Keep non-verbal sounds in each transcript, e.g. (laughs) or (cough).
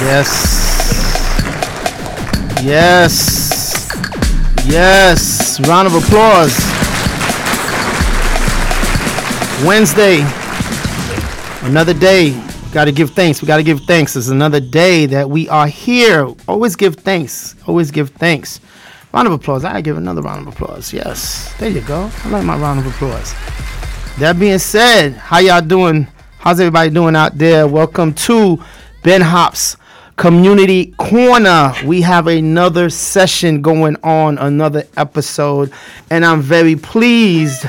Yes. Yes. Yes. Round of applause. Wednesday. Another day. Got to give thanks. We got to give thanks. It's another day that we are here. Always give thanks. Always give thanks. Round of applause. I give another round of applause. Yes. There you go. I like my round of applause. That being said, how y'all doing? How's everybody doing out there? Welcome to Ben Hops Community Corner. We have another session going on, another episode, and I'm very pleased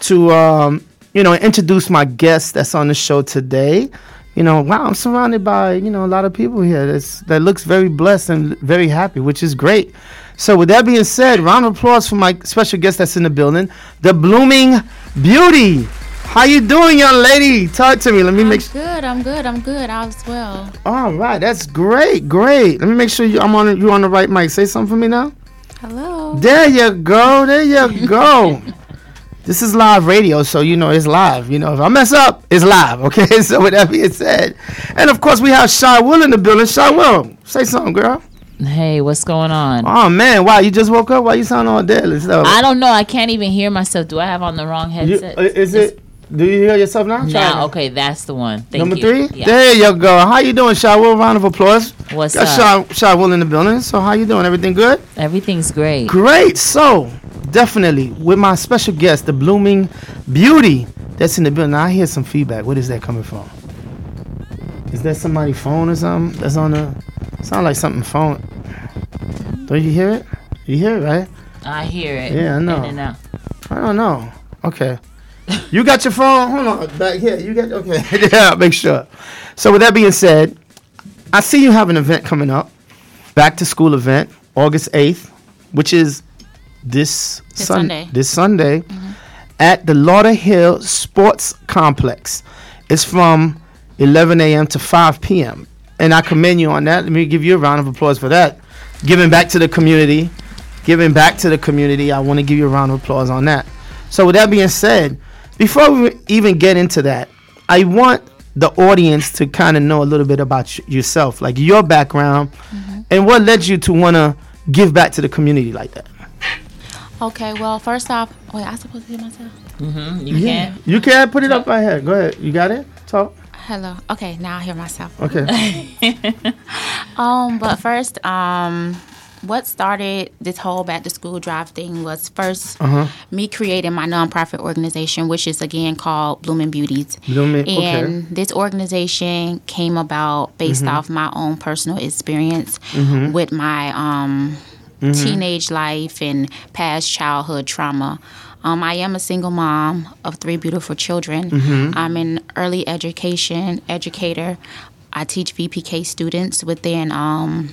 to um, you know introduce my guest that's on the show today. You know, wow, I'm surrounded by you know a lot of people here that's, that looks very blessed and very happy, which is great. So, with that being said, round of applause for my special guest that's in the building, the Blooming Beauty. How you doing, young lady? Talk to me. Let me I'm make sure. good. I'm good. I'm good. All is well. All right, that's great, great. Let me make sure you, I'm on you on the right mic. Say something for me now. Hello. There you go. There you go. (laughs) this is live radio, so you know it's live. You know, if I mess up, it's live. (laughs) Okay. So with that being said, and of course we have Shy Will in the building. Shy Will, say something, girl. Hey, what's going on? Oh man, wow, you just woke up. Why you sound all dead and stuff? I don't know. I can't even hear myself. Do I have on the wrong You- headset? uh, is it? Do you hear yourself now? Now? Okay, that's the one. Thank Number you. three. Yeah. There you go. How you doing, Shy Will? Round of applause. What's Got up? Shy, Shy Will in the building. So how you doing? Everything good? Everything's great. Great. So, definitely with my special guest, the blooming beauty that's in the building. Now, I hear some feedback. What is that coming from? Is that somebody's phone or something that's on the? Sound like something phone. Don't you hear it? You hear it, right? I hear it. Yeah, I know. In and out. I don't know. Okay. You got your phone? Hold on. Back here. You got okay. (laughs) yeah, make sure. So with that being said, I see you have an event coming up. Back to school event, August 8th, which is this, This Sun- Sunday. This Sunday mm-hmm. at the Lauderhill Sports Complex. It's from 11 a.m. to 5 p.m. And I commend you on that. Let me give you a round of applause for that. Giving back to the community. Giving back to the community. I want to give you a round of applause on that. So with that being said, before we even get into that, I want the audience to kind of know a little bit about y- yourself, like your background, and what led you to want to give back to the community like that. Okay. Well, first off, wait. I supposed to hear myself. Mm-hmm. You can. You can put it up right here. Go ahead. You got it? Talk. Hello. Okay. Now I hear myself. Okay. (laughs) Um. But first, um, what started this whole back to school drive thing was first Uh-huh. me creating my nonprofit organization, which is again called Blooming Beauties. Blooming- okay. And this organization came about based Mm-hmm. off my own personal experience with my um, Mm-hmm. teenage life and past childhood trauma. Um, I am a single mom of three beautiful children. Mm-hmm. I'm an early education educator. I teach VPK students within um,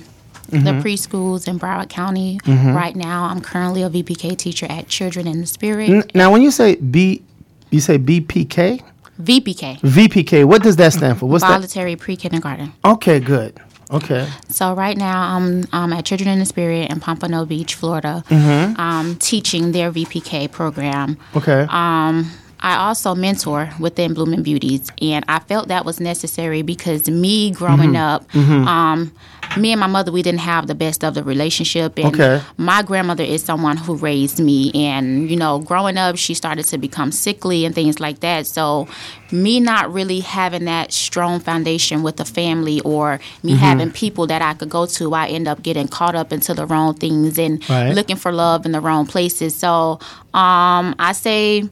Mm-hmm. the preschools in Broward County. Right now, I'm currently a VPK teacher at Children in the Spirit. N- now, when you say B, you say BPK, VPK, VPK. What does that stand for? What's that? voluntary pre-kindergarten. Okay, good. Okay. So right now, I'm um, at Children in the Spirit in Pompano Beach, Florida, Mm-hmm. um, teaching their VPK program. Okay. Um, I also mentor within Blooming Beauties, and I felt that was necessary because me growing Mm-hmm. up, um, me and my mother, we didn't have the best of the relationship, and Okay. my grandmother is someone who raised me, and you know, growing up, she started to become sickly and things like that. So, me not really having that strong foundation with the family, or me having people that I could go to, I end up getting caught up into the wrong things and Right. looking for love in the wrong places. So, um, I say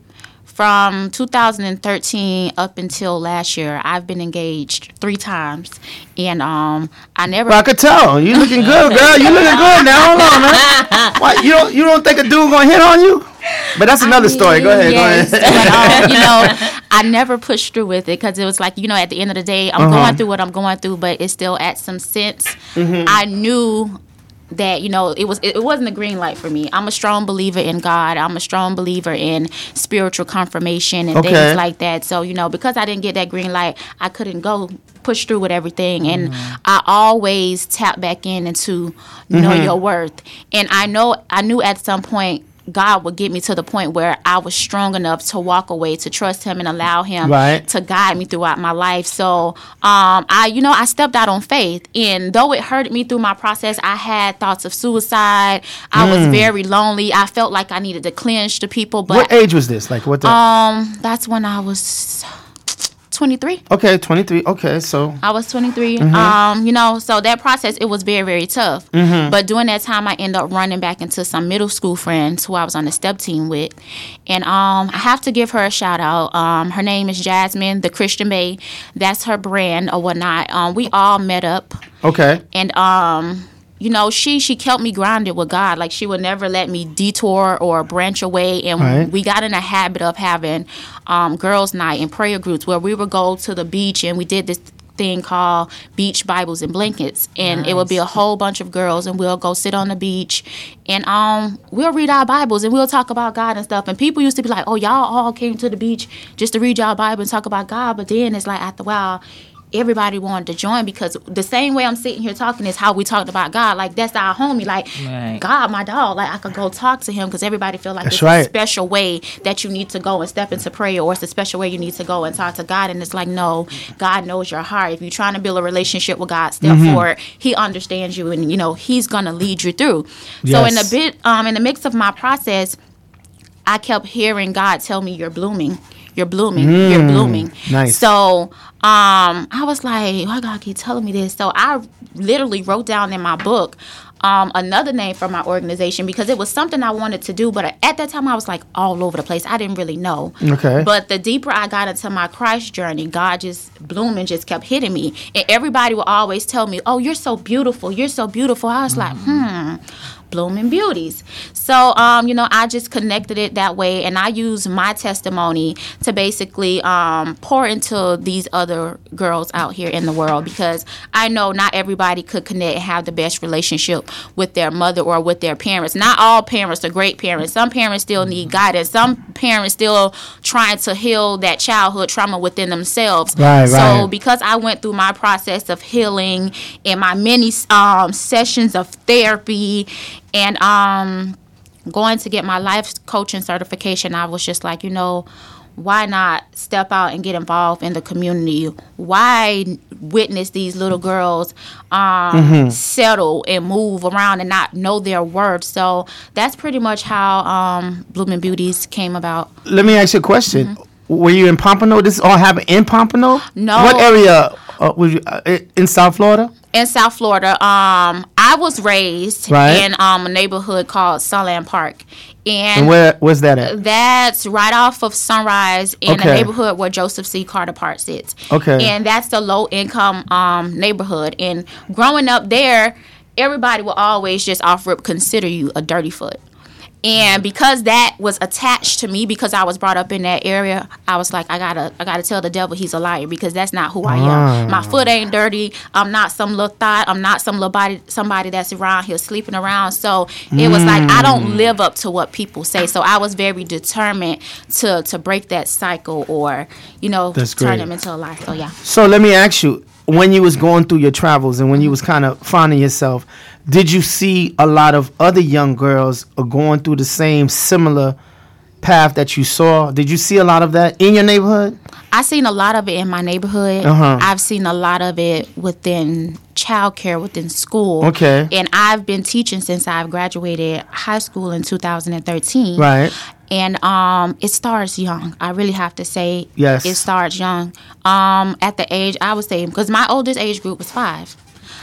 from 2013 up until last year, I've been engaged three times, and um, I never. Well, I could tell. You looking good, (laughs) girl. You looking good now. Hold on, man. What, you don't you don't think a dude gonna hit on you? But that's another story. Go ahead. Yes, Go ahead. but, um, (laughs) you know, I never pushed through with it because it was like, you know, at the end of the day, I'm Uh-huh. going through what I'm going through, but it still, at some sense, Mm-hmm. I knew that you know it was it wasn't a green light for me. I'm a strong believer in God. I'm a strong believer in spiritual confirmation and Okay. things like that. So you know, because I didn't get that green light, I couldn't go push through with everything, and mm-hmm. I always tap back in into know mm-hmm. your worth. And I know I knew at some point God would get me to the point where I was strong enough to walk away, to trust Him, and allow Him Right. to guide me throughout my life. So, um, I, you know, I stepped out on faith, and though it hurted me through my process, I had thoughts of suicide. I was very lonely. I felt like I needed to clinch to people, but What age was this? Like what? The, um, that's when I was twenty three. okay, twenty three. Okay, so I was 23. Mm-hmm. Um, you know, so that process it was very very tough. But during that time, I ended up running back into some middle school friends who I was on the step team with, and um, I have to give her a shout out. Um, her name is Jasmine, the Christian Bay. That's her brand or whatnot. Um, we all met up okay, and um you know she she kept me grounded with god. Like she would never let me detour or branch away. And Right. we got in a habit of having um girls night and prayer groups where we would go to the beach and we did this thing called beach bibles and blankets. And it would be a whole bunch of girls and we'll go sit on the beach and um we'll read our bibles and we'll talk about god and stuff. And people used to be like oh y'all all came to the beach just to read y'all bible and talk about god. But then it's like after a while everybody wanted to join because the same way I'm sitting here talking is how we talked about God. Like that's our homie. Like Right. God, my dog. Like I could go talk to him because everybody feel like That's it's right. a special way that you need to go and step into prayer, or it's a special way you need to go and talk to God. And it's like no, God knows your heart. If you're trying to build a relationship with God, step Mm-hmm. forward. He understands you, and you know He's gonna lead you through. So in the Yes. bit, um, in the mix of my process. I kept hearing God tell me, "You're blooming, you're blooming, you're blooming." Mm, nice. So, um, I was like, "Why God keep telling me this?" So I literally wrote down in my book um, another name for my organization because it was something I wanted to do, but at that time I was like all over the place. I didn't really know. Okay. But the deeper I got into my Christ journey, God just blooming just kept hitting me, and everybody would always tell me, "Oh, you're so beautiful, you're so beautiful." I was like, "Hmm." Blooming beauties. So, um, you know, I just connected it that way, and I use my testimony to basically um, pour into these other girls out here in the world because I know not everybody could connect and have the best relationship with their mother or with their parents. Not all parents are great parents. Some parents still need guidance. Some parents still trying to heal that childhood trauma within themselves. Right, so right. because I went through my process of healing and my many um, sessions of therapy and um, going to get my life coaching certification, I was just like, you know, why not step out and get involved in the community? Why witness these little girls um, settle and move around and not know their worth? So that's pretty much how um, Blooming Beauties came about. let me ask you a question. Were you in Pompano? This all happened in Pompano? Mm-hmm. No. What area uh, was you uh, in South Florida? In South Florida. Um, I was raised Right. in um, a neighborhood called Sunland Park, and, And where was that at? that's right off of Sunrise in Okay. a neighborhood where Joseph C. Carter Park sits. Okay. and that's the low income um, neighborhood. And growing up there, everybody will always just offer up consider you a dirty foot. And because that was attached to me, because I was brought up in that area, I was like, I gotta, I gotta tell the devil he's a liar because that's not who I Ah. am. My foot ain't dirty. I'm not some little thought. I'm not some little body, somebody that's around here sleeping around. So it was like I Mm. don't live up to what people say. So I was very determined to to break that cycle or you know That's turn great. them into a life. So yeah. So let me ask you, when you was going through your travels and when you was kind of finding yourself, did you see a lot of other young girls are going through the same similar path that you saw? Did you see a lot of that in your neighborhood? I've seen a lot of it in my neighborhood. Uh-huh. I've seen a lot of it within childcare, within school. Okay. And I've been teaching since I've graduated high school in 2013. Right. And um, it starts young. I really have to say, Yes. it starts young. Um, at the age I would say, because my oldest age group was five.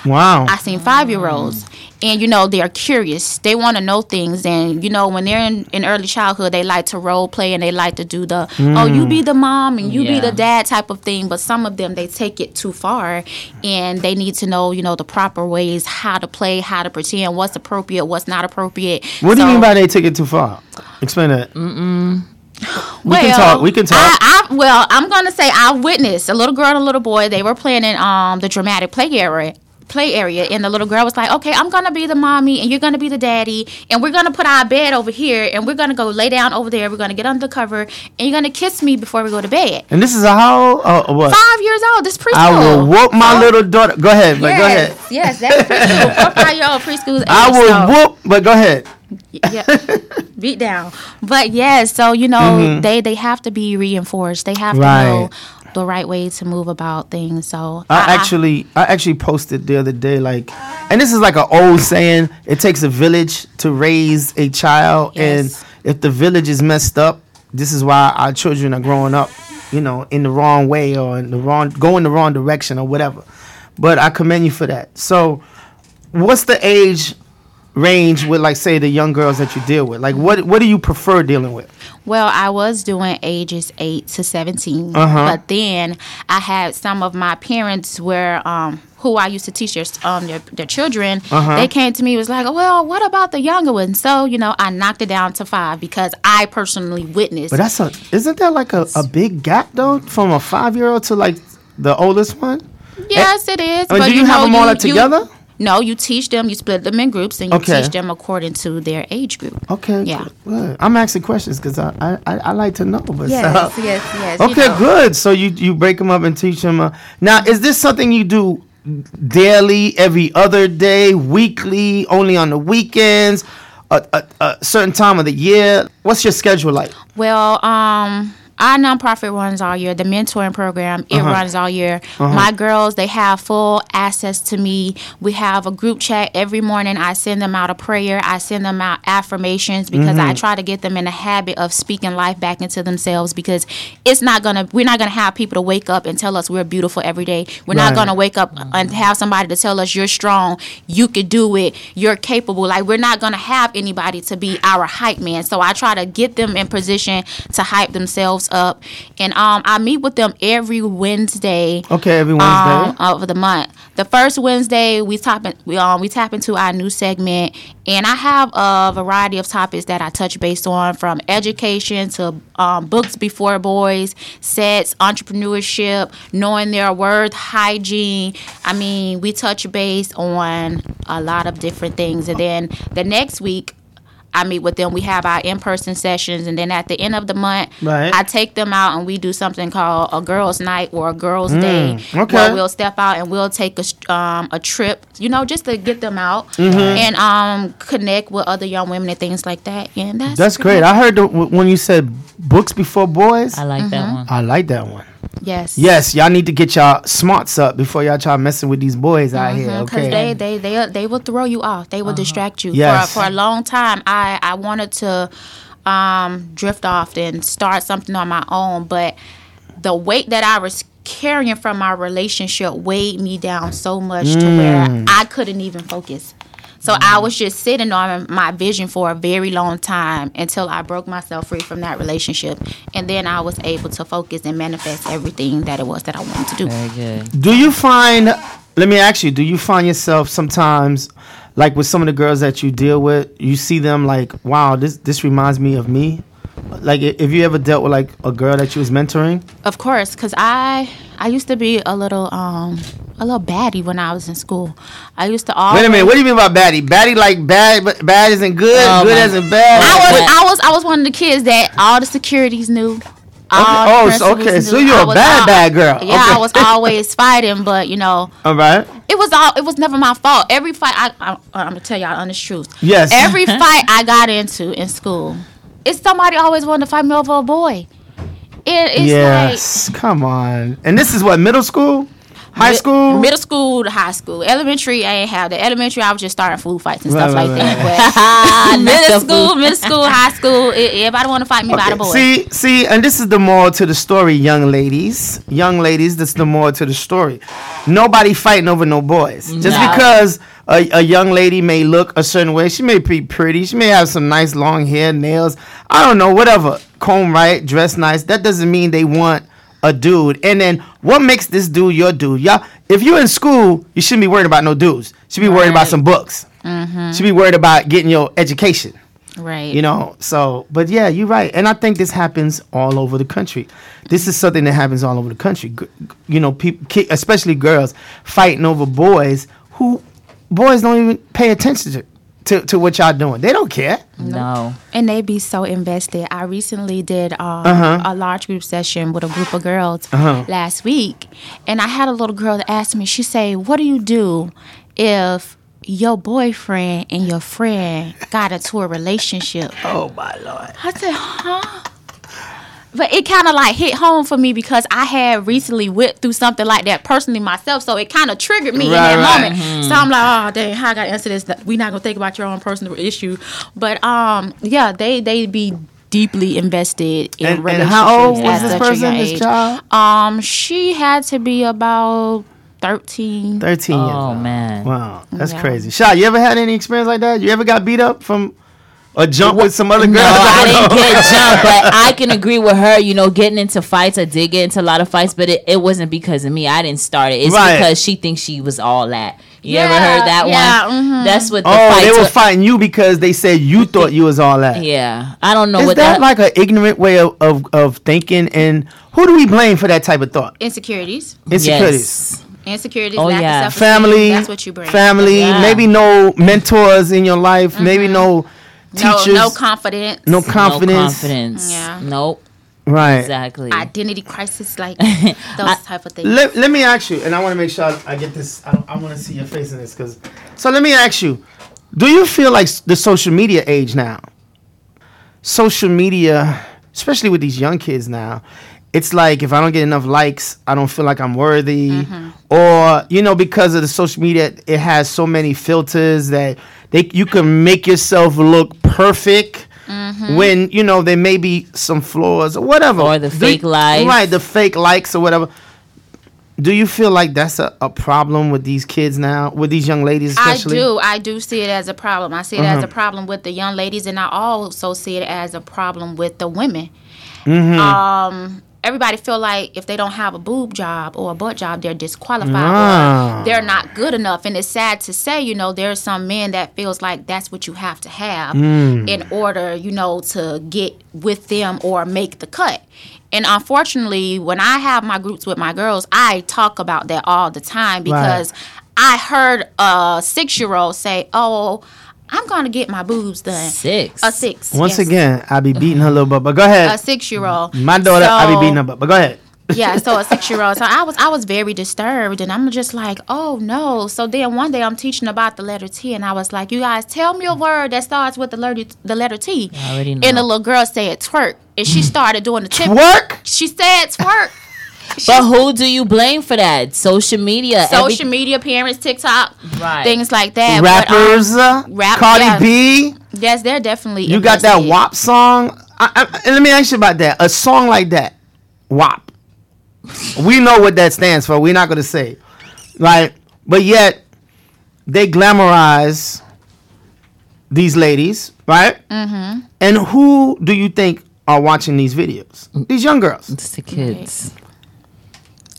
Wow. I seen five year olds, and you know they're curious. They want to know things, and you know when they're in, in early childhood, they like to role play and they like to do the oh you be the mom and you be the dad type of thing. But some of them they take it too far, and they need to know you know the proper ways how to play, how to pretend, what's appropriate, what's not appropriate. what do you mean by they took it too far? Explain that. Mm-mm. We can talk. We can talk. I, I, well, I'm gonna say I witnessed a little girl and a little boy. They were playing in um the dramatic play area. Play area, and the little girl was like, "Okay, I'm gonna be the mommy, and you're gonna be the daddy, and we're gonna put our bed over here, and we're gonna go lay down over there. We're gonna get under the cover, and you're gonna kiss me before we go to bed." and this is a how? Uh, what? Five years old. This preschool. I will whoop my So- little daughter. Go ahead, but yes, go ahead. Yes, that's preschool. (laughs) Four, five year old preschool. I will so- whoop, but go ahead. yeah, (laughs) beat down. But yeah, so you know they they have to be reinforced. They have Mm-hmm. Right. to know the right way to move about things. So I actually I actually posted the other day like and this is like an old saying, it takes a village to raise a child Yes. and if the village is messed up, this is why our children are growing up, you know, in the wrong way or in the wrong going the wrong direction or whatever. But I commend you for that. So what's the age range with like say the young girls that you deal with? Like what what do you prefer dealing with? Well, I was doing ages eight to 17 Uh-huh. but then I had some of my parents where um who I used to teach their um their, their children. Uh-huh. They came to me was like, well, what about the younger ones? So you know, I knocked it down to five because I personally witnessed. But that's a isn't that like a, a big gap though from a five year old to like the oldest one? yes, it is. I mean, but do you have know, them all you- up you- together? No, you teach them. You split them in groups, and you Okay. teach them according to their age group. Okay. Yeah. good, good. I'm asking questions because I, I, I I like to know. But Yes, so- yes, yes. you Okay, know. good. So you you break them up and teach them. Uh, now, is this something you do daily, every other day, weekly, only on the weekends, a, a, a certain time of the year? What's your schedule like? Well, um, our nonprofit runs all year. The mentoring program it Uh-huh. runs all year. My girls they have full access to me. We have a group chat every morning. I send them out a prayer. I send them out affirmations because Mm-hmm. I try to get them in the habit of speaking life back into themselves. Because it's not gonna we're not gonna have people to wake up and tell us we're beautiful every day. We're not gonna wake up and have somebody to tell us you're strong, you could do it, you're capable. Like we're not gonna have anybody to be our hype man. So I try to get them in position to hype themselves up, and um, I meet with them every Wednesday. Okay, every Wednesday. Um, of the month. The first Wednesday we tap in, we um we tap into our new segment, and I have a variety of topics that I touch based on, from education to um, books before boys, sets, entrepreneurship, knowing their worth, hygiene. I mean, we touch base on a lot of different things, and then the next week. I meet with them. We have our in-person sessions, and then at the end of the month, Right. I take them out and we do something called a girls' night or a girls' day. Mm, okay. Where we'll step out and we'll take a s- um, a trip, you know, just to get them out Mm-hmm. and um connect with other young women and things like that. And that's That's pretty great. much- I heard the, when you said books before boys. I like Mm-hmm. that one. I like that one. Yes, Yes, y'all need to get y'all smarts up before y'all try messing with these boys out here. because Okay. Mm-hmm, they, they they they will throw you off. They will distract you. Yes. For for a long time, I I wanted to um drift off and start something on my own, but the weight that I was carrying from my relationship weighed me down so much to where I couldn't even focus. So I was just sitting on my vision for a very long time until I broke myself free from that relationship, and then I was able to focus and manifest everything that it was that I wanted to do. Very good. Do you find? Let me ask you. Do you find yourself sometimes, like with some of the girls that you deal with, you see them like, wow, this this reminds me of me. Like, if you ever dealt with like a girl that you was mentoring? Of course, because I I used to be a little um a little baddie when I was in school. I used to always. Wait a minute. What do you mean by baddie? Baddie like bad, but bad isn't good. Oh, good isn't bad. I was I was I was one of the kids that all the securities knew. Okay, oh, so- okay, so you're I a was bad, al- bad girl. Yeah, Okay. I was (laughs) always fighting, but you know, All right. it was all it was never my fault. Every fight I, I I'm gonna tell y'all the honest truth. Yes. Every (laughs) fight I got into in school, it's somebody always wanted to fight me over a boy. It, it's like yes. Come on. And this is what middle school, high Mi- school. middle school to high school. Elementary, I ain't have the elementary. I was just starting food fights and stuff right, like right. that. But (laughs) (laughs) middle school, middle school, high school, everybody want to fight me by the boy. See, see, and this is the moral to the story, young ladies. Young ladies, this is the moral to the story. Nobody fighting over no boys. Just No. because a, a young lady may look a certain way, she may be pretty, she may have some nice long hair, nails, I don't know, whatever. Comb right, dress nice. That doesn't mean they want a dude. And then what makes this dude your dude? Y'all, if you're in school, you shouldn't be worried about no dudes. You should be worried about some books. Mm-hmm. You should be worried about getting your education right. you know so but yeah you're right and i think this happens all over the country this is something that happens all over the country you know people especially girls fighting over boys who boys don't even pay attention to to, to what y'all doing they don't care No. and they be so invested. I recently did um, Uh-huh. a large group session with a group of girls Uh-huh. last week, and I had a little girl that asked me. She say, "What do you do if your boyfriend and your friend got into a relationship. Oh my lord. I said, huh? But it kind of like hit home for me because I had recently went through something like that personally myself, so it kind of triggered me in that right. moment. So I'm like, oh dang, how I got to answer this? We not gonna think about your own personal issue, but um, yeah, they they be deeply invested in And- and how old was this person, young this age. child? Um, she had to be about thirteen. 13 Oh old. man. Wow, that's Yeah. crazy. Shy, you ever had any experience like that? You ever got beat up from a jump with some other girl? No, I didn't get (laughs) jumped, but I can agree with her. You know, getting into fights, I did get into a lot of fights, but it, it wasn't because of me. I didn't start it. It's Right. because she thinks she was all that. You ever heard that yeah, one? mhm. That's what the Oh, fights they were were- fighting you because they said you thought you was all that. Yeah, I don't know Is what that that. like an ignorant way of, of, of thinking? And who do we blame for that type of thought? Insecurities, Insecurities. Yes. insecurities. Oh, lack of yeah. self-esteem, Family, That's what you bring. family, Yeah. maybe no mentors in your life, maybe no No, teachers, no confidence. no confidence. No confidence. confidence. Yeah. Nope. Right. Exactly. identity crisis, like (laughs) those type of things. Let, let me ask you, and I want to make sure I, I get this. I, I want to see your face in this, because. So let me ask you, do you feel like the social media age now? Social media, especially with these young kids now, it's like if I don't get enough likes, I don't feel like I'm worthy, Mm-hmm. or you know, because of the social media, it has so many filters that they you can make yourself look perfect. Mm-hmm. When you know there may be some flaws or whatever, Or the fake you- life. right? The fake likes or whatever. Do you feel like that's a, a problem with these kids now, with these young ladies especially? I do. I do see it as a problem. I see it Uh-huh. as a problem with the young ladies, and I also see it as a problem with the women. Mm-hmm. Um, everybody feel like if they don't have a boob job or a butt job, they're disqualified. Or they're not good enough, and it's sad to say, you know, there's some men that feels like that's what you have to have Mm. in order, you know, to get with them or make the cut. And unfortunately, when I have my groups with my girls, I talk about that all the time because I heard a six year old say, Oh, I'm going to get my boobs done. Six. A six. Once yes. again, I be beating her little butt, but go ahead. A six year old. My daughter, I be beating her butt, but go ahead. (laughs) yeah, so a (laughs) six year old. So I was I was very disturbed and I'm just like, oh no. So then one day I'm teaching about the letter T and I was like, you guys tell me a word that starts with the letter the letter T. I already know. And the little girl said twerk. And she mm. started doing the tip. Work. She said twerk. But who do you blame for that? Social media. every- Social media, parents, TikTok, Right. things like that. But, um, Rappers, rap- Cardi yeah. B. yes, they're definitely. You got that invested. WAP song. I, I, let me ask you about that. A song like that, WAP. we know what that stands for. We're not gonna say, like, but yet they glamorize these ladies, right? Mm-hmm. And who do you think are watching these videos? These young girls. It's the kids.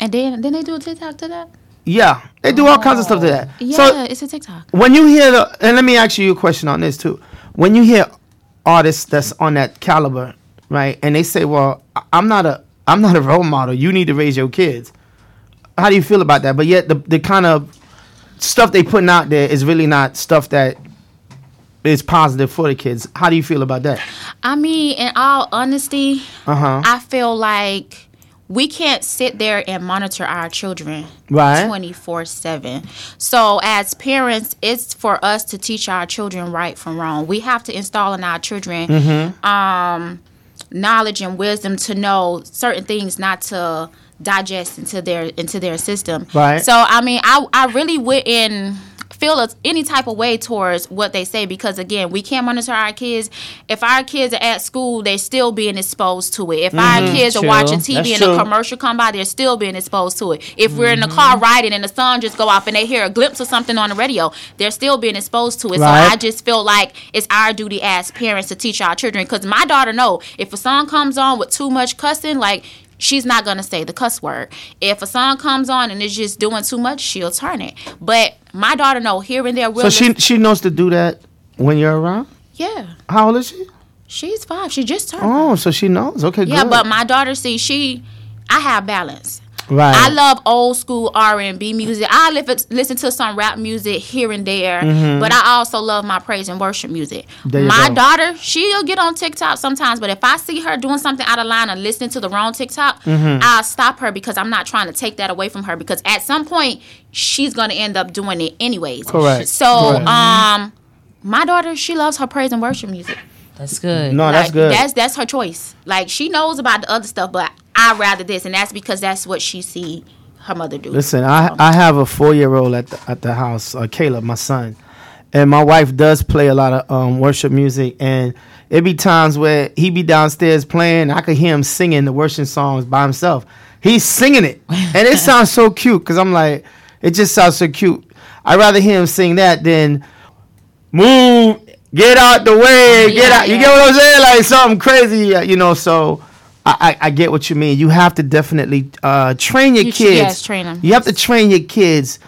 And then then they do a TikTok to that. Yeah, they do all kinds of stuff to that. Yeah, So it's a TikTok. when you hear the, and let me ask you a question on this too. When you hear artists that's on that caliber, right, and they say, "Well, I- I'm not a, I'm not a role model. You need to raise your kids." How do you feel about that? But yet the the kind of stuff they putting out there is really not stuff that is positive for the kids. How do you feel about that? I mean, in all honesty, Uh huh. I feel like we can't sit there and monitor our children Right. 24 7. So, as parents, it's for us to teach our children right from wrong. We have to install in our children Mm-hmm. um, knowledge and wisdom to know certain things not to digest into their into their system. Right. So, I mean, I, I really wouldn't feel a, any type of way towards what they say because again we can't monitor our kids. If our kids are at school they're still being exposed to it. If our mm-hmm. kids are watching tv That's and true. a commercial come by they're still being exposed to it. If we're in the mm-hmm. car riding and the sun just go off and they hear a glimpse of something on the radio they're still being exposed to it. Right. so i just feel like it's our duty as parents to teach our children because my daughter know if a song comes on with too much cussing like she's not gonna say the cuss word. If a song comes on and it's just doing too much, she'll turn it. But my daughter know here and there will. So she she knows to do that when you're around. yeah, How old is she? she's five. She just turned. Oh, so she knows. Okay, good. yeah, good. but my daughter, see, she, I have balance. Right. I love old school R and B music. I li- listen to some rap music here and there, but I also love my praise and worship music. Mm-hmm. There you My go. daughter, she'll get on TikTok sometimes, but if I see her doing something out of line or listening to the wrong TikTok, Mm-hmm. I'll stop her because I'm not trying to take that away from her because at some point she's gonna end up doing it anyways. Correct. So, Correct. um, my daughter, she loves her praise and worship music. That's good. No, that's good. That's that's her choice. Like she knows about the other stuff, but I rather this, and that's because that's what she see her mother do. Listen, I I have a four year old at the at the house, uh, Caleb, my son, and my wife does play a lot of um, worship music, and it be times where he be downstairs playing, I could hear him singing the worship songs by himself. He's singing it, and it (laughs) sounds so cute because I'm like, it just sounds so cute. I'd rather hear him sing that than move, get out the way, get Yeah, out. You yeah. get what I'm saying? Like something crazy, uh, you know. So. I, I I get what you mean. You have to definitely uh, train your You kids. yes, train 'em. You have to train your kids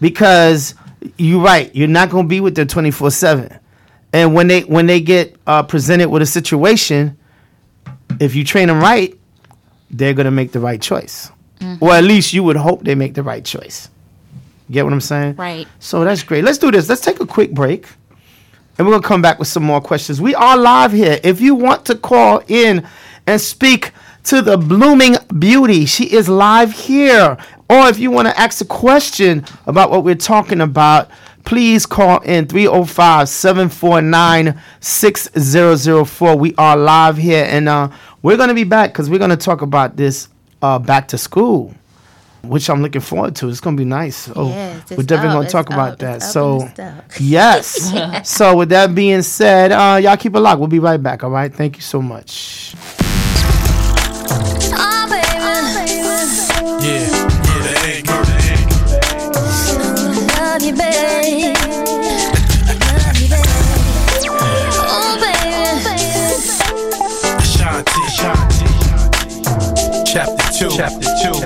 because you're right. You're not going to be with them 24 seven. And when they when they get uh, presented with a situation, if you train them right, they're going to make the right choice, Mm-hmm. or at least you would hope they make the right choice. Get what I'm saying? Right. So that's great. Let's do this. Let's take a quick break. And we're going to come back with some more questions. We are live here. If you want to call in and speak to the blooming beauty, she is live here. Or if you want to ask a question about what we're talking about, please call in 305 749 6004. We are live here. And uh, we're going to be back because we're going to talk about this uh, back to school. Which I'm looking forward to. It's gonna be nice. Oh, Yes, we're definitely gonna it's talk about up, that. So, yes. (laughs) so, with that being said, uh, y'all keep it locked. We'll be right back. All right. Thank you so much. Oh, baby. Yeah, yeah, the egg, the egg. Love you, babe. Love you, babe. Oh, baby. Ashanti, Ashanti. Chapter two, chapter two.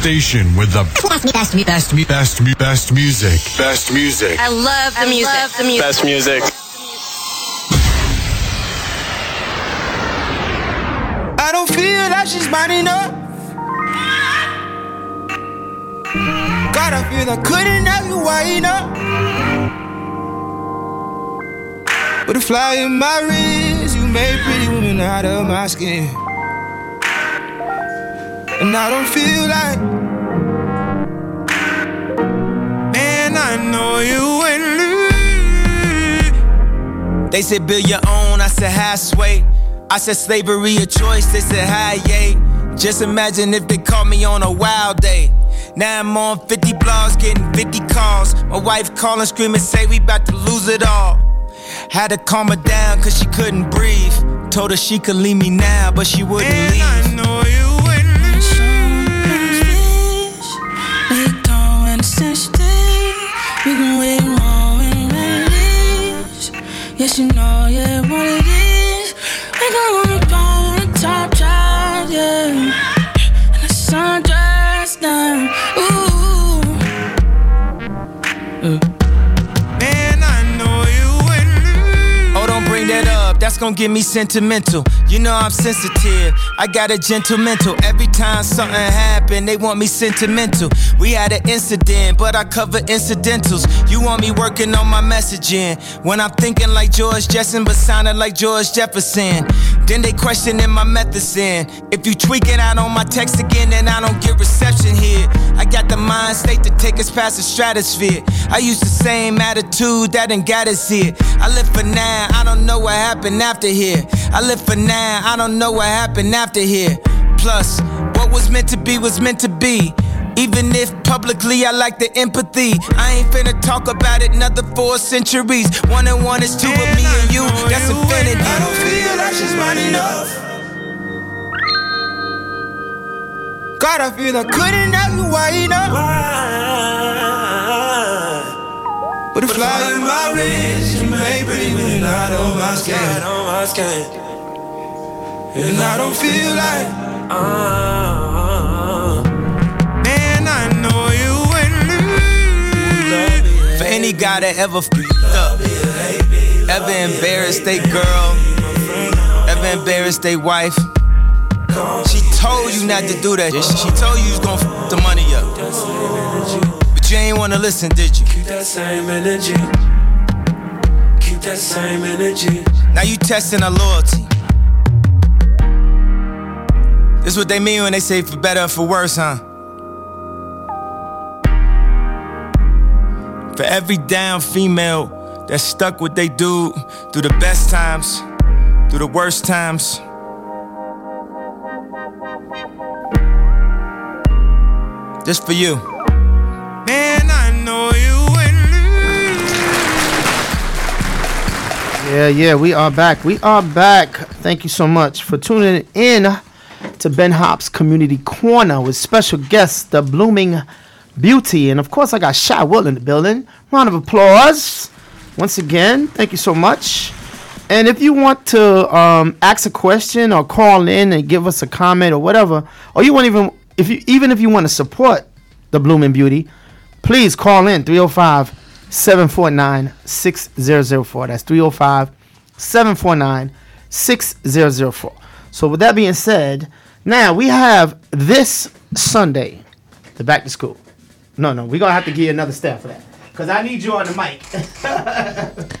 Station with the best, best, best, best, best, best music. Best music. I love the music. Love the music. Best music. I don't feel like she's mine enough. God, I feel I couldn't have you wide enough. But a fly in my wrist, you made pretty women out of my skin. And I don't feel like, man, I know you wouldn't leave. They said build your own, I said halfway. I said slavery a choice, they said hi, yay. Just imagine if they caught me on a wild day. Now I'm on 50 blogs, getting 50 calls. My wife calling, screaming, say we about to lose it all. Had to calm her down, cause she couldn't breathe. Told her she could leave me now, but she wouldn't leave. I Yes, you know, gonna get me sentimental. You know I'm sensitive. I got a gentle mental. Every time something happen, they want me sentimental. We had an incident, but I cover incidentals. You want me working on my messaging when I'm thinking like George Jetson, but sounding like George Jefferson. Then they questioning my methods in. If you tweaking out on my text again, then I don't get reception here. I got the mind state to take us past the stratosphere. I use the same attitude that done got us here. I live for now, I don't know what happened after here. I live for now, I don't know what happened after here. Plus, what was meant to be was meant to be. Even if publicly I like the empathy, I ain't finna talk about it another four centuries. One and one is two, but me and you, that's infinity. I don't feel like she's mine enough. God, I feel I couldn't have you wide enough. But a fly in my wrist, you may pretty when out on my skin. on my skin. And I don't feel like. Uh, man, I know you wouldn't leave. For any guy that ever f***ed up, ever embarrassed they girl, ever embarrassed they wife. She told you not to do that. She she told you you was gonna f the money up. Ain't wanna listen, did you? Keep that same energy. Keep that same energy. Now you testing our loyalty. This what they mean when they say for better or for worse, huh? For every down female that stuck with they dude through the best times, through the worst times. Just for you. Know you Yeah, yeah, we are back. We are back. Thank you so much for tuning in to Ben Hops Community Corner with special guest, the Blooming Beauty. And of course, I got Shy Will in the building. Round of applause. Once again, thank you so much. And if you want to um, ask a question or call in and give us a comment or whatever, or you want even if you even if you want to support the Blooming Beauty, please call in 305 749 6004. That's 305 749 6004. So, with that being said, now we have this Sunday, the back to school. No, no, we're going to have to give you another step for that. Because I need you on the mic. (laughs)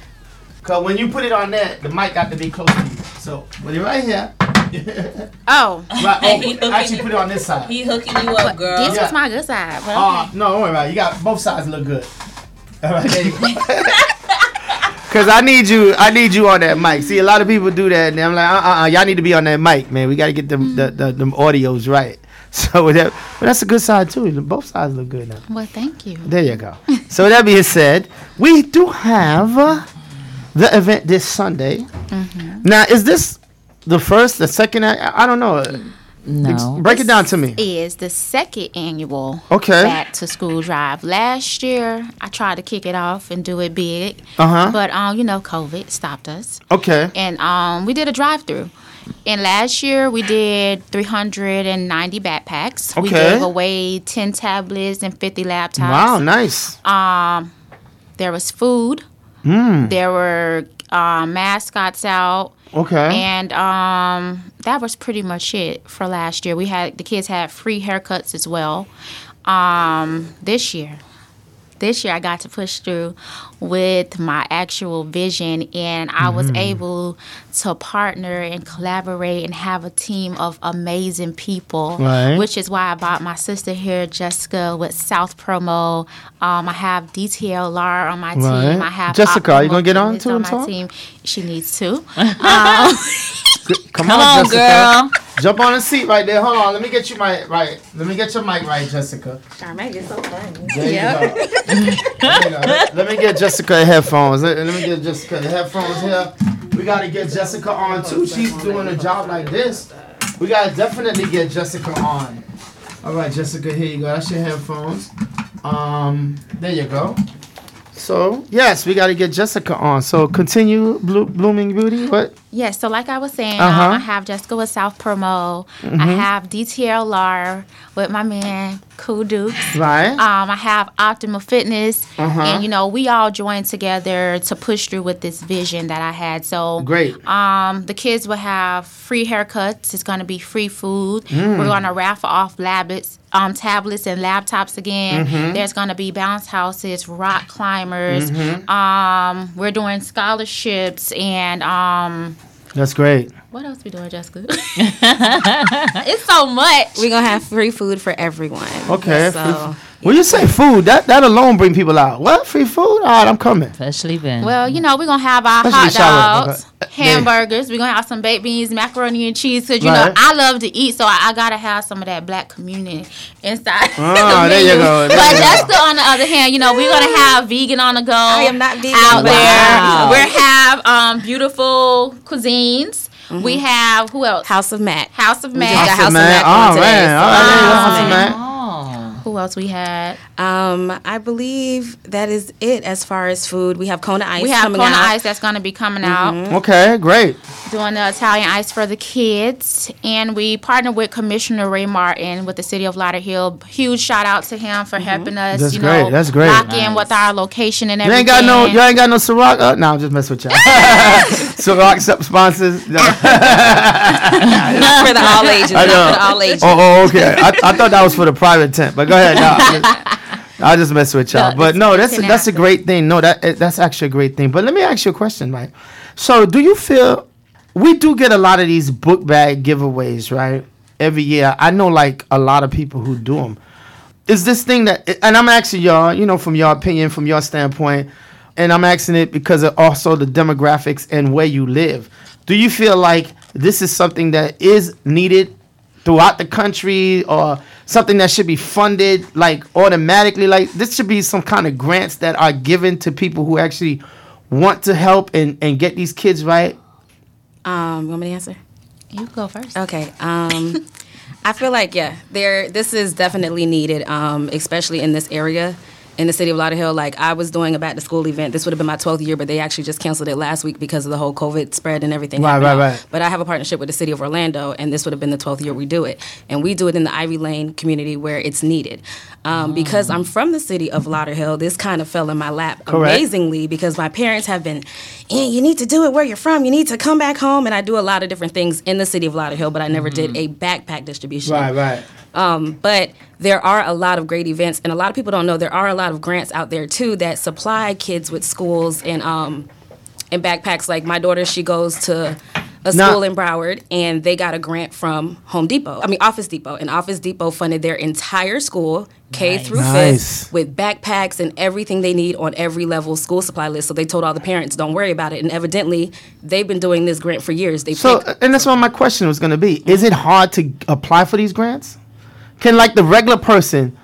Because when you put it on there, the mic got to be close to you. So, put it right here. (laughs) Oh. Right, oh, actually, put it on this side. He hooking you up, girl. This was my good side. But Oh, okay. no, don't worry about it. You got both sides look good. All right, there you go. (laughs) Cause I need you, I need you on that mic. See, a lot of people do that, and I'm like, uh, uh, uh y'all need to be on that mic, man. We got to get them, the, the, them audios right. (laughs) So that, but that's a good side too. Both sides look good now. Well, thank you. There you go. so with that being said, we do have uh, the event this Sunday. Mm-hmm. Now, is this the first, the second? I, I don't know. No. Break it down to me. Is the second annual Okay. back to school drive. Last year, I tried to kick it off and do it big, Uh-huh. but um, you know, COVID stopped us. Okay. and um, we did a drive through. And last year we did 390 backpacks. Okay. We gave away 10 tablets and 50 laptops. Wow, nice. Um, there was food. Mm. There were uh, mascots out. Okay. And um, that was pretty much it for last year. We had the kids had free haircuts as well. Um, this year, this year I got to push through with my actual vision, and I was Mhm. able to partner and collaborate and have a team of amazing people. Right. Which is why I bought my sister here, Jessica, with South Promo. Um, I have DTLR on my team. Right. I have Jessica, are you gonna get on to my talk? team. She needs to. (laughs) Um, Come, Come on, on, Jessica. girl. Jump on a seat right there. Hold on. Let me get you my right. Let me get your mic right, Jessica. Charmaine is so funny. There you go. There you go. Let, let me get Jessica headphones. Let, let me get Jessica the headphones here. We gotta get Jessica on too. She's doing a job like this. We gotta definitely get Jessica on. All right, Jessica. Here you go. That's your headphones. Um, there you go. So yes, we gotta get Jessica on. So continue, Blo- blooming beauty. What? Yes, so like I was saying, Uh-huh. um, I have Jessica with South Promo. I Mhm. have DTLR with my man Cool Dukes. Right. Um, I have Optimal Fitness, Uh-huh. and you know we all joined together to push through with this vision that I had. So Great. Um, the kids will have free haircuts. It's going to be free food. Mm. We're going to raffle off tablets, um, tablets and laptops again. Mhm. There's going to be bounce houses, rock climbers. Mhm. Um, we're doing scholarships and um, That's great. what else we doing, Jessica? (laughs) it's so much. We're gonna have free food for everyone. Okay. So, free f- when you say food, that that alone bring people out. What free food? All right, I'm coming. Especially Ben. Well, you know, we're gonna have our Especially hot shower. dogs, Okay. hamburgers. We're gonna have some baked beans, macaroni and cheese. Cause you Right. know I love to eat, so I, I gotta have some of that black community inside. (laughs) Ah, the there you go, there But you go. Jessica, on the other hand, you know, we're gonna have vegan on the go. I am not vegan. out Wow. there. We have um, beautiful cuisines. We have who else? House of Mac. House of We Mac. just got House of Mac. Oh, man. All right, there House of Mac. Who else we had? Um, I believe that is it as far as food. We have Kona Ice we have coming Kona out. Ice that's gonna be coming out. Okay, great. doing the Italian ice for the kids. And we partnered with Commissioner Ray Martin with the city of Lauderhill. Huge shout out to him for helping us, That's you great. know, That's great. lock in with our location and everything. You everything. ain't got no. You ain't got no Ciroc. Uh, no, I'm just messing with y'all. (laughs) (laughs) Ciroc sub- sponsors. No. (laughs) Not for the all ages. I Not know. for the all ages. Oh, oh, okay. I, I thought that was for the private tent, but go ahead. No, I'm just- I'll just mess with y'all. No, but no, that's a, that's a great thing. No, that eh, that's actually a great thing. But let me ask you a question, Mike. So, do you feel we do get a lot of these book bag giveaways, right? Every year, I know like a lot of people who do them. Is this thing that, and I'm asking y'all, you know, from your opinion, from your standpoint, and I'm asking it because of also the demographics and where you live. Do you feel like this is something that is needed throughout the country or something that should be funded like automatically? Like this should be some kind of grants that are given to people who actually want to help and, and get these kids right? Um, you want me to answer? You go first. Okay. Um, (laughs) I feel like yeah, there. This is definitely needed, um, especially in this area. In the city of Lauderhill, like I was doing a back to school event. This would have been my 12th year, but they actually just canceled it last week because of the whole COVID spread and everything. Right, right, right. But I have a partnership with the city of Orlando, and this would have been the 12th year we do it. And we do it in the Ivey Lane community where it's needed. Um, Because I'm from the city of Lauderhill, this kind of fell in my lap Correct. amazingly because my parents have been, "Eh, you need to do it where you're from. You need to come back home. And I do a lot of different things in the city of Lauderhill, but I never did a backpack distribution. Right, right. Um, but there are a lot of great events, and a lot of people don't know there are a lot of grants out there too that supply kids with schools and um, and backpacks. Like my daughter, she goes to a Now- school in Broward, and they got a grant from Home Depot. I mean Office Depot, and Office Depot funded their entire school, K through Nice. fifth, with backpacks and everything they need on every level school supply list. So they told all the parents, "Don't worry about it." And evidently, they've been doing this grant for years. They So, pick- and that's what my question was going to be. Is it hard to apply for these grants? Can like the regular person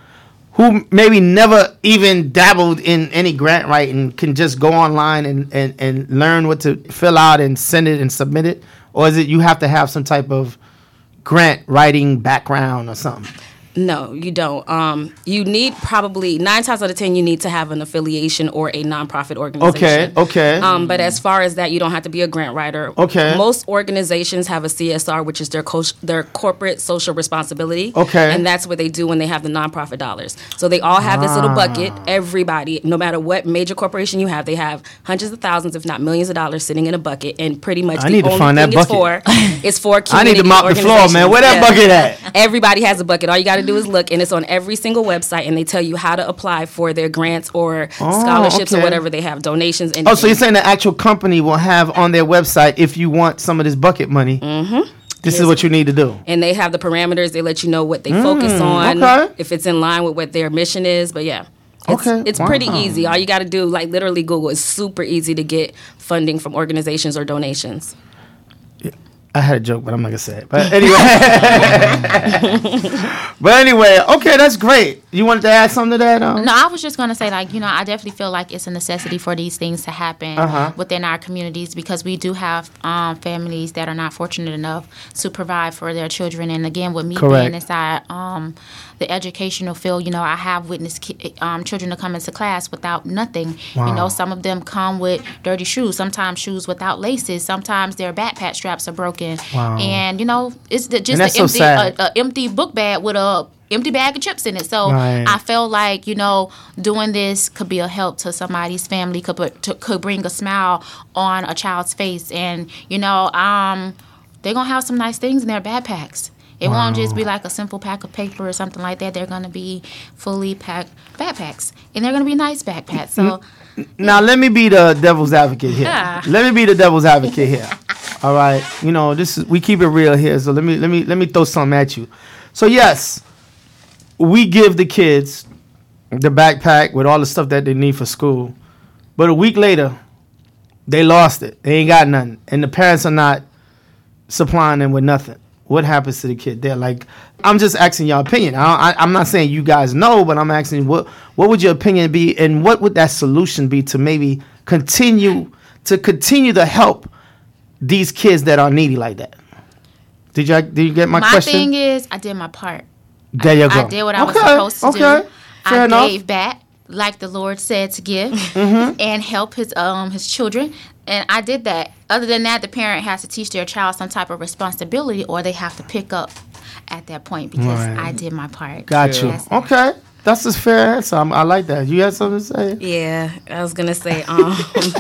who maybe never even dabbled in any grant writing can just go online and, and, and learn what to fill out and send it and submit it? Or is it you have to have some type of grant writing background or something? No, you don't. Um, you need probably nine times out of ten, you need to have an affiliation or a nonprofit organization. Okay, okay. Um, but as far as that, you don't have to be a grant writer. Okay. Most organizations have a CSR, which is their co- their corporate social responsibility. Okay. And that's what they do when they have the nonprofit dollars. So they all have this little bucket. Ah. Everybody, no matter what major corporation you have, they have hundreds of thousands, if not millions of dollars, sitting in a bucket. And pretty much I the need to only find that thing it's bucket. for (laughs) is for I need to mop the floor, man. Where that organizations. bucket at? Everybody has a bucket. All you got to do is look, and it's on every single website, and they tell you how to apply for their grants or Oh, scholarships okay. or whatever they have, donations. And Oh, so you're saying the actual company will have on their website if you want some of this bucket money. Mm-hmm. This is what you need to do. and they have the parameters. They let you know what they focus Mm, on, okay. if it's in line with what their mission is. But yeah. It's, Okay, it's pretty easy. All you got to do, like literally Google, it's super easy to get funding from organizations or donations. I had a joke, but I'm not gonna say it. But (laughs) anyway, but anyway, okay, that's great. You wanted to add something to that? Um? No, I was just gonna say, like, you know, I definitely feel like it's a necessity for these things to happen Uh-huh. within our communities because we do have um, families that are not fortunate enough to provide for their children. And again, with me Correct. being inside um, the educational field, you know, I have witnessed ki- um, children to come into class without nothing. You know, some of them come with dirty shoes, sometimes shoes without laces, sometimes their backpack straps are broken, Wow. and you know, it's the, just an empty, sad. a, a empty book bag with a empty bag of chips in it. So Right. I felt like you know doing this could be a help to somebody's family, could put, to, could bring a smile on a child's face, and you know, um, they're gonna have some nice things in their backpacks. It won't just be like a simple pack of paper or something like that. They're gonna be fully packed backpacks, and they're gonna be nice backpacks. So Now let me be the devil's advocate here. Yeah. (laughs) (laughs) Let me be the devil's advocate here. All right, you know this is we keep it real here. So let me let me let me throw something at you. So yes, we give the kids the backpack with all the stuff that they need for school, but a week later, they lost it. They ain't got nothing, and the parents are not supplying them with nothing. What happens to the kid? They're like, I'm just asking your opinion. I, I, I'm not saying you guys know, but I'm asking what what would your opinion be, and what would that solution be to maybe continue to continue to help these kids that are needy like that? Did you did you get my, my question? My thing is, I did my part. there you go. I did what I was supposed to okay. do. Fair I enough. gave back like the Lord said to give Mm-hmm. and help his um his children. And I did that. Other than that, the parent has to teach their child some type of responsibility or they have to pick up at that point because Right. I did my part. Got you. Okay, that's a fair answer. I'm- I like that. You had something to say? Yeah, I was gonna say, um,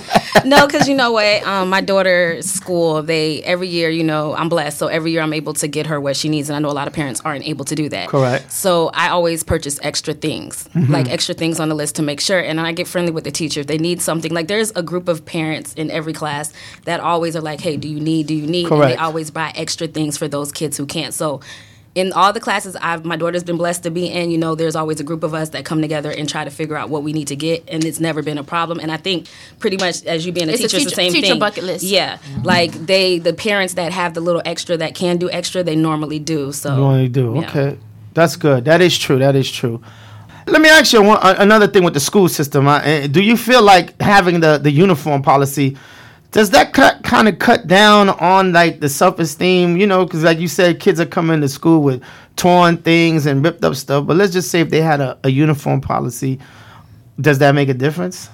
(laughs) no, because you know what, um, my daughter's school, they every year, you know, I'm blessed, so every year I'm able to get her what she needs, and I know a lot of parents aren't able to do that. Correct. So I always purchase extra things, Mhm. like extra things on the list to make sure, and I get friendly with the teacher if they need something. Like there's a group of parents in every class that always are like, "Hey, do you need? Do you need?" And Correct. they always buy extra things for those kids who can't. So in all the classes I've my daughter's been blessed to be in, you know, there's always a group of us that come together and try to figure out what we need to get, and it's never been a problem. And I think pretty much as you being a It's a teacher, it's the same teacher thing. bucket list. Yeah, like they the parents that have the little extra that can do extra, they normally do. So You only do. yeah. Okay. That's good. That is true. That is true. Let me ask you one, another thing with the school system. Uh, eh, do you feel like having the, the uniform policy does that cut kind of cut down on like the self esteem? You know, because like you said, kids are coming to school with torn things and ripped up stuff. But let's just say if they had a, a uniform policy, does that make a difference?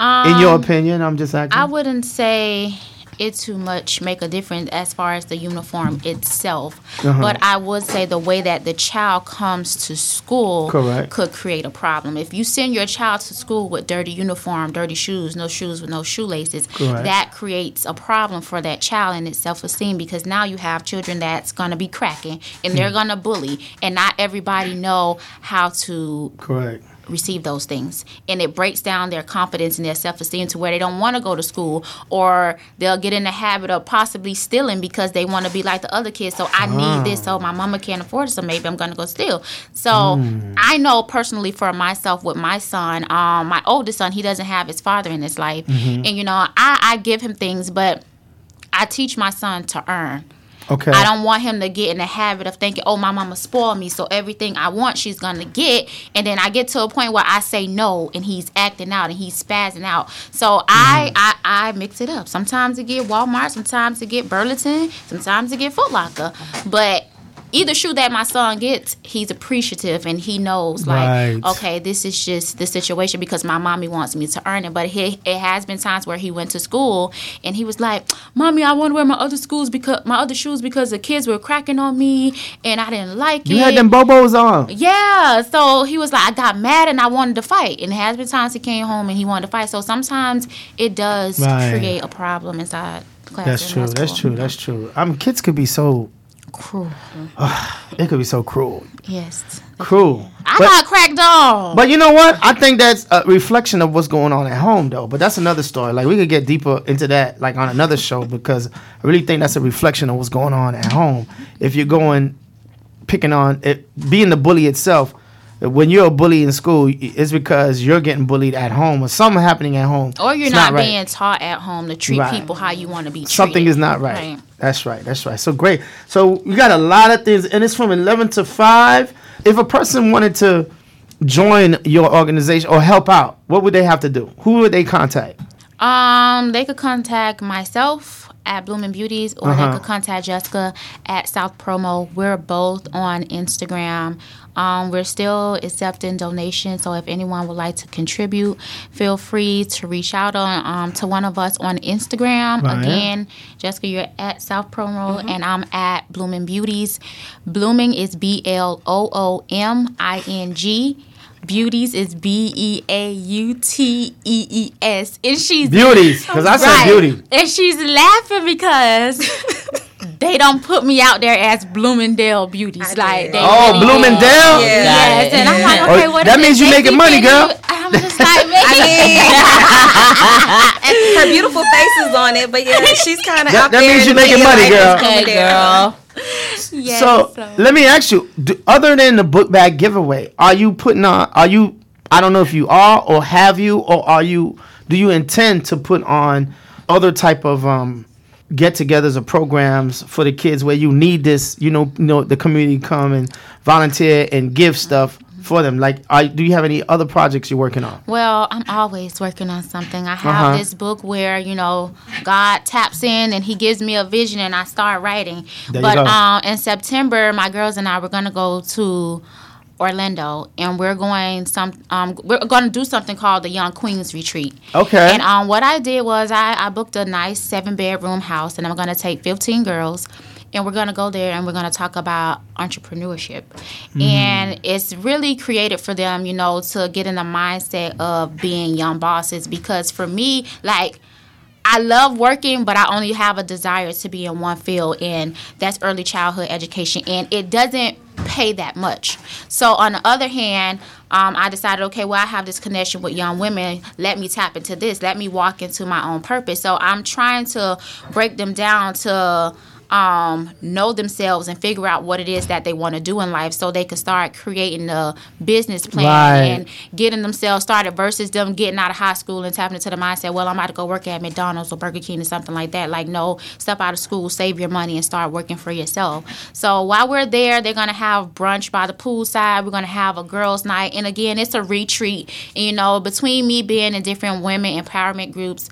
In your Um, opinion, I'm just asking. I wouldn't say it too much make a difference as far as the uniform itself. Uh-huh. But I would say the way that the child comes to school Correct. could create a problem. If you send your child to school with dirty uniform, dirty shoes, no shoes with no shoelaces, Correct. that creates a problem for that child and its self-esteem because now you have children that's going to be cracking and they're Hmm. going to bully and not everybody know how to Correct. Receive those things and it breaks down their confidence and their self-esteem to where they don't want to go to school or they'll get in the habit of possibly stealing because they want to be like the other kids so i Ah. need this so my mama can't afford it so maybe i'm going to go steal so Mm. i know personally for myself with my son um, my oldest son he doesn't have his father in his life Mhm. and you know I, I give him things but i teach my son to earn Okay. I don't want him to get in the habit of thinking, "Oh, my mama spoiled me, so everything I want, she's gonna get." And then I get to a point where I say no, and he's acting out and he's spazzing out. So I, mm. I, I mix it up. Sometimes it get Walmart, sometimes it get Burlington, sometimes it get Foot Locker. But either shoe that my son gets, he's appreciative and he knows like, Right. okay, this is just the situation because my mommy wants me to earn it. But he, it has been times where he went to school and he was like, "Mommy, I want to wear my other schools because my other shoes because the kids were cracking on me and I didn't like You it." You had them bobos on. Yeah, so he was like, I got mad and I wanted to fight. And it has been times he came home and he wanted to fight. So sometimes it does Right. create a problem inside. That's true. That's true. That's true. I mean, kids could be so. Cruel. Ah, it could be so cruel. Yes. Cruel. I But- got cracked on. But you know what? I think that's a reflection of what's going on at home, though. But that's another story. Like we could get deeper into that, like on another show, because I really think that's a reflection of what's going on at home. If you're going picking on it, being the bully itself, when you're a bully in school, it's because you're getting bullied at home or something happening at home. or you're It's not, right. being taught at home to treat Right. people how you want to be treated. Something is not right. That's right. That's right. So great. So you got a lot of things, and it's from eleven to five. If a person wanted to join your organization or help out, what would they have to do? Who would they contact? Um, they could contact myself at Blooming Beauties, or Uh-huh. they could contact Jessica at South Promo. We're both on Instagram. Um, we're still accepting donations, so if anyone would like to contribute, feel free to reach out on um, to one of us on Instagram. Right. Again, Jessica, you're at South Promo, Mm-hmm. and I'm at Blooming Beauties. Blooming is B L O O M I N G. Beauties is B E A U T E E S, and she's beauties because I said beauty. and she's laughing because (laughs) they don't put me out there as Bloomingdale Beauties, like they Oh, really Bloomingdale? do. Yeah. Yes, and I'm like, okay, what that is means it? you making money, JCPenney? girl. I'm just like, (laughs) making it. (laughs) Her beautiful face is on it, but yeah, she's kind of That- out that there. means you the making money, like girl. it's Okay, Bloomingdale. (laughs) Yes, so, so- let me ask you: do, other than the book bag giveaway, are you putting on? Are you? I don't know if you are or have you or are you? Do you intend to put on other type of um, get-togethers or programs for the kids where you need this? You know, you know the community come and volunteer and give stuff for them. Like, are, do you have any other projects you're working on? Well, I'm always working on something. I have Uh-huh. this book where you know God taps in and He gives me a vision, and I start writing. There but um, in September, my girls and I were gonna go to Orlando, and we're going some. Um, we're going to do something called the Young Queens Retreat. Okay. And um, what I did was I, I booked a nice seven bedroom house, and I'm going to take 15 girls, and we're going to go there and we're going to talk about entrepreneurship. Mhm. And it's really created for them, you know, to get in the mindset of being young bosses. Because for me, like. I love working, but I only have a desire to be in one field, and that's early childhood education. And it doesn't pay that much. So, on the other hand, um, I decided, okay, well, I have this connection with young women. Let me tap into this. Let me walk into my own purpose. So, I'm trying to break them down to um, know themselves and figure out what it is that they want to do in life so they can start creating a business plan Right. and getting themselves started versus them getting out of high school and tapping into the mindset, well, I'm about to go work at McDonald's or Burger King or something like that. Like, no, step out of school, save your money, and start working for yourself. So while we're there, they're going to have brunch by the poolside. We're going to have a girls' night. And again, it's a retreat. You know, between me being in different women empowerment groups,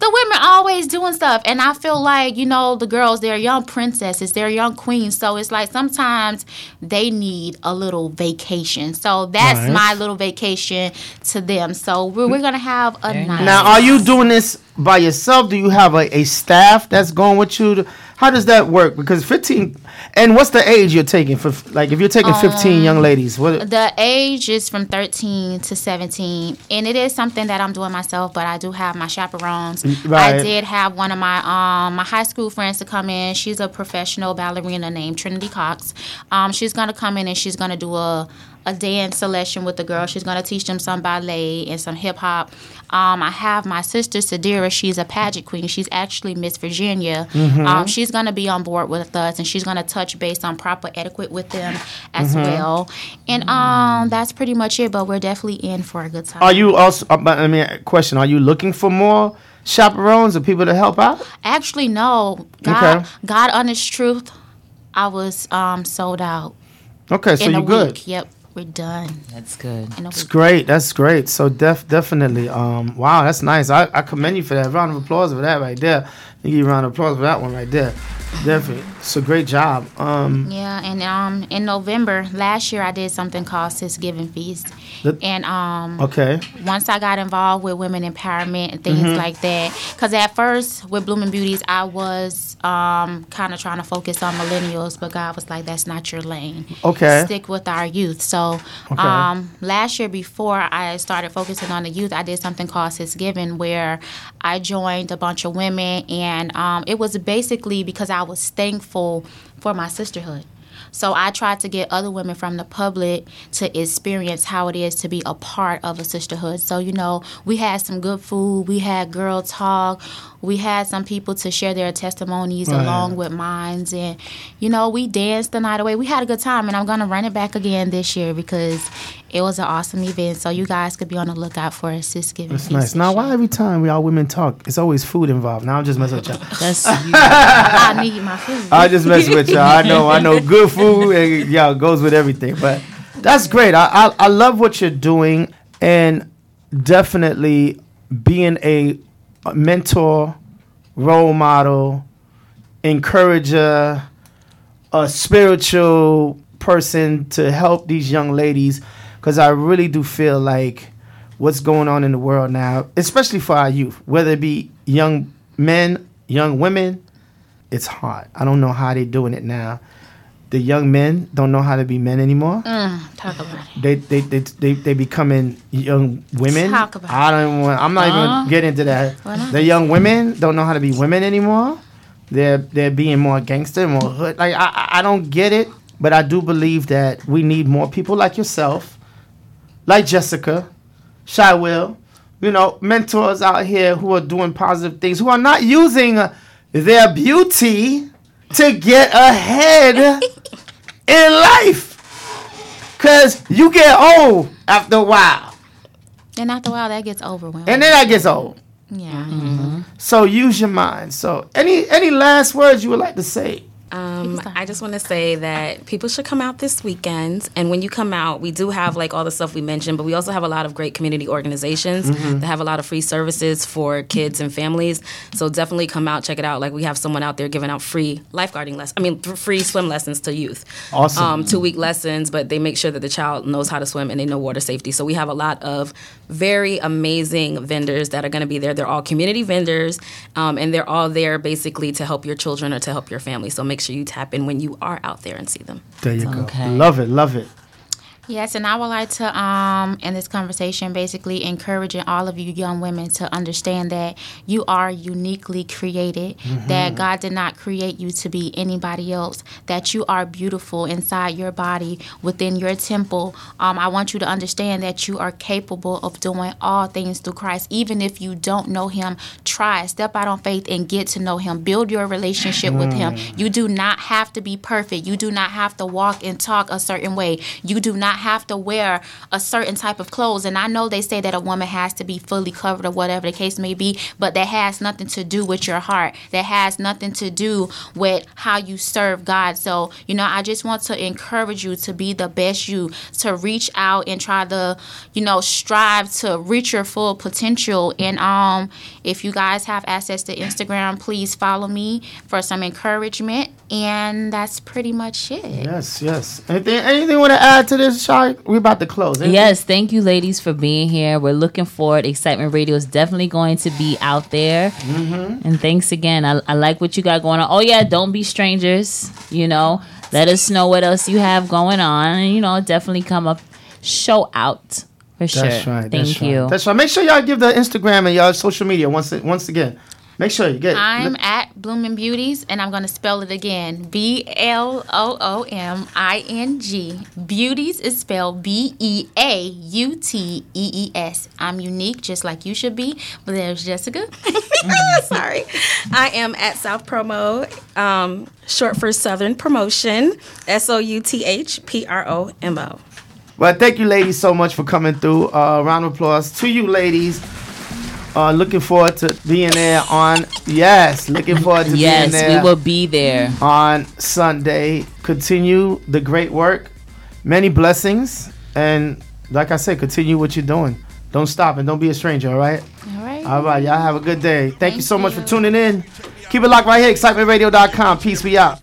the women always doing stuff and i feel like you know the girls they're young princesses they're young queens so it's like sometimes they need a little vacation so that's Nice. my little vacation to them so we're, we're gonna have a nice Now, are you doing this by yourself? Do you have a, a staff that's going with you? To, how does that work? Because 15, and what's the age you're taking for, like, if you're taking 15 young Um, ladies, what? The age is from 13 to 17, and it is something that I'm doing myself. But I do have my chaperones. Right. I did have one of my um my high school friends to come in. She's a professional ballerina named Trinity Cox. Um, she's gonna come in and she's gonna do a a dance selection with the girls. She's gonna teach them some ballet and some hip hop. Um, I have my sister Sadira. She's a pageant queen. She's actually Miss Virginia. Mhm. Um, she's gonna be on board with us, and she's gonna touch base on proper etiquette with them as Mhm. well. And um, that's pretty much it. But we're definitely in for a good time. Are you also, uh, I mean, question, are you looking for more chaperones or people to help out? Actually, no. God, Okay. God, honest truth, I was um sold out. Okay, so you're good. week. Yep, we're done. That's good. In a That's great. That's great. So def definitely. Um, wow, that's nice. I, I commend you for that. Round of applause for that right there. You give you a round of applause for that one right there. Definitely. It's a great job. Um, Yeah, and um, in November last year, I did something called Sis Giving Feast, and um, okay. once I got involved with women empowerment and things Mhm. like that, because at first with Blooming Beauties, I was um, kind of trying to focus on millennials, but God was like, "That's not your lane. Okay. stick with our youth." So Okay. um, last year, before I started focusing on the youth, I did something called Sis Giving, where I joined a bunch of women, and um, it was basically because I was thankful for my sisterhood. So I tried to get other women from the public to experience how it is to be a part of a sisterhood. So, you know, we had some good food, we had girl talk, we had some people to share their testimonies Right. along with mine. And, you know, we danced the night away. We had a good time, and I'm going to run it back again this year because it was an awesome event. So you guys could be on the lookout for a sis giving. That's nice. Now, why every time we all women talk, it's always food involved? Now I'm just messing with y'all. That's (laughs) I need my food. I just mess with y'all. I know, I know. Good food, (laughs) yeah, it goes with everything. But that's great. I, I I love what you're doing, and definitely being a, a mentor, role model, encourager, a spiritual person to help these young ladies, because I really do feel like what's going on in the world now, especially for our youth, whether it be young men, young women, it's hard. I don't know how they're doing it now. The young men don't know how to be men anymore. Mm, talk about it. They they they they, they becoming young women. Talk about I don't want, I'm not Uh-huh. even get into that. The young women don't know how to be women anymore. They're they're being more gangster, more hood. Like I I- don't get it, but I do believe that we need more people like yourself, like Jessica, Shy Will, you know, mentors out here who are doing positive things, who are not using uh, their beauty to get ahead (laughs) in life. Cause you get old after a while, And after a while, that gets overwhelming. and then that gets old. yeah. Mm-hmm. So use your mind. So any any last words you would like to say? Um, I just want to say that people should come out this weekend. And when you come out, we do have like all the stuff we mentioned, but we also have a lot of great community organizations Mhm. that have a lot of free services for kids and families. So definitely come out, check it out. Like we have someone out there giving out free lifeguarding lessons. I mean, free swim lessons to youth. Awesome. Um, two week lessons, but they make sure that the child knows how to swim and they know water safety. So we have a lot of very amazing vendors that are going to be there. They're all community vendors, um, and they're all there basically to help your children or to help your family. So make sure you tap in when you are out there and see them. There you go. Okay. Love it, love it. Yes, and I would like to, um, in this conversation, basically encouraging all of you young women to understand that you are uniquely created, Mhm. that God did not create you to be anybody else, that you are beautiful inside your body, within your temple. Um, I want you to understand that you are capable of doing all things through Christ. Even if you don't know Him, try, step out on faith and get to know Him. Build your relationship with Him. Mm. You do not have to be perfect. You do not have to walk and talk a certain way. You do not have to wear a certain type of clothes. And I know they say that a woman has to be fully covered or whatever the case may be, but that has nothing to do with your heart. That has nothing to do with how you serve God. So, you know, I just want to encourage you to be the best you, to reach out and try to, you know, strive to reach your full potential. And um, if you guys have access to Instagram, please follow me for some encouragement. And that's pretty much it. Yes, yes. Anything anything want to add to this, Shy? We're about to close. Anything? Yes, thank you, ladies, for being here. We're looking forward. Excitement Radio is definitely going to be out there. Mm-hmm. And thanks again. I, I like what you got going on. Oh, yeah, don't be strangers. You know, let us know what else you have going on. And, you know, definitely come up, show out for sure. That's right. Thank that's you. Right. That's right. Make sure y'all give the Instagram and y'all social media once once again. Make sure you get. I'm at Blooming Beauties, and I'm going to spell it again. B L O O M I N G. Beauties is spelled B E A U T E E S. I'm unique, just like you should be. But there's Jessica. (laughs) Sorry. I am at South Promo, um, short for Southern Promotion, S O U T H P R O M O. Well, thank you, ladies, so much for coming through. Uh, round of applause to you, ladies. Uh, looking forward to being there on. Yes, looking forward to Yes, being we there. will be there. on Sunday. Continue the great work. Many blessings, and like I said, continue what you're doing. Don't stop and don't be a stranger. All right. All right. All right. Y'all have a good day. Thank, you so much for tuning in. Keep it locked right here, excitementradio.com. Peace, we out.